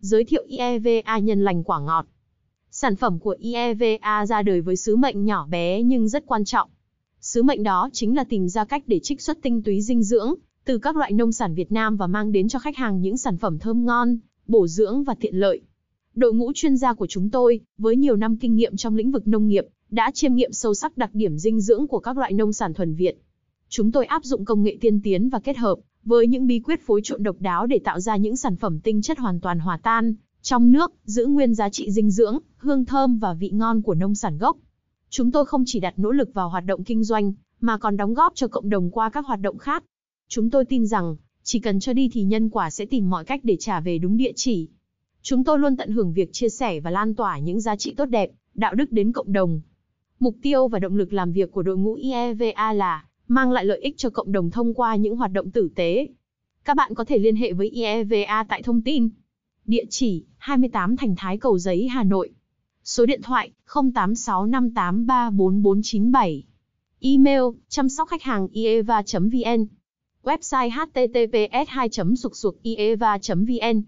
giới thiệu IEVA nhân lành quả ngọt. Sản phẩm của IEVA ra đời với sứ mệnh nhỏ bé nhưng rất quan trọng. Sứ mệnh đó chính là tìm ra cách để trích xuất tinh túy dinh dưỡng từ các loại nông sản Việt Nam và mang đến cho khách hàng những sản phẩm thơm ngon, bổ dưỡng và tiện lợi. Đội ngũ chuyên gia của chúng tôi, với nhiều năm kinh nghiệm trong lĩnh vực nông nghiệp, đã chiêm nghiệm sâu sắc đặc điểm dinh dưỡng của các loại nông sản thuần Việt. Chúng tôi áp dụng công nghệ tiên tiến và kết hợp với những bí quyết phối trộn độc đáo để tạo ra những sản phẩm tinh chất hoàn toàn hòa tan trong nước, giữ nguyên giá trị dinh dưỡng, hương thơm và vị ngon của nông sản gốc. Chúng tôi không chỉ đặt nỗ lực vào hoạt động kinh doanh, mà còn đóng góp cho cộng đồng qua các hoạt động khác. Chúng tôi tin rằng, chỉ cần cho đi thì nhân quả sẽ tìm mọi cách để trả về đúng địa chỉ. Chúng tôi luôn tận hưởng việc chia sẻ và lan tỏa những giá trị tốt đẹp, đạo đức đến cộng đồng. Mục tiêu và động lực làm việc của đội ngũ IEVA là mang lại lợi ích cho cộng đồng thông qua những hoạt động tử tế. Các bạn có thể liên hệ với IEVA tại thông tin Địa chỉ 28 Thành Thái Cầu Giấy, Hà Nội. Số điện thoại 0865834497. Email chăm sóc khách hàng ieva.vn. Website https 2 sục vn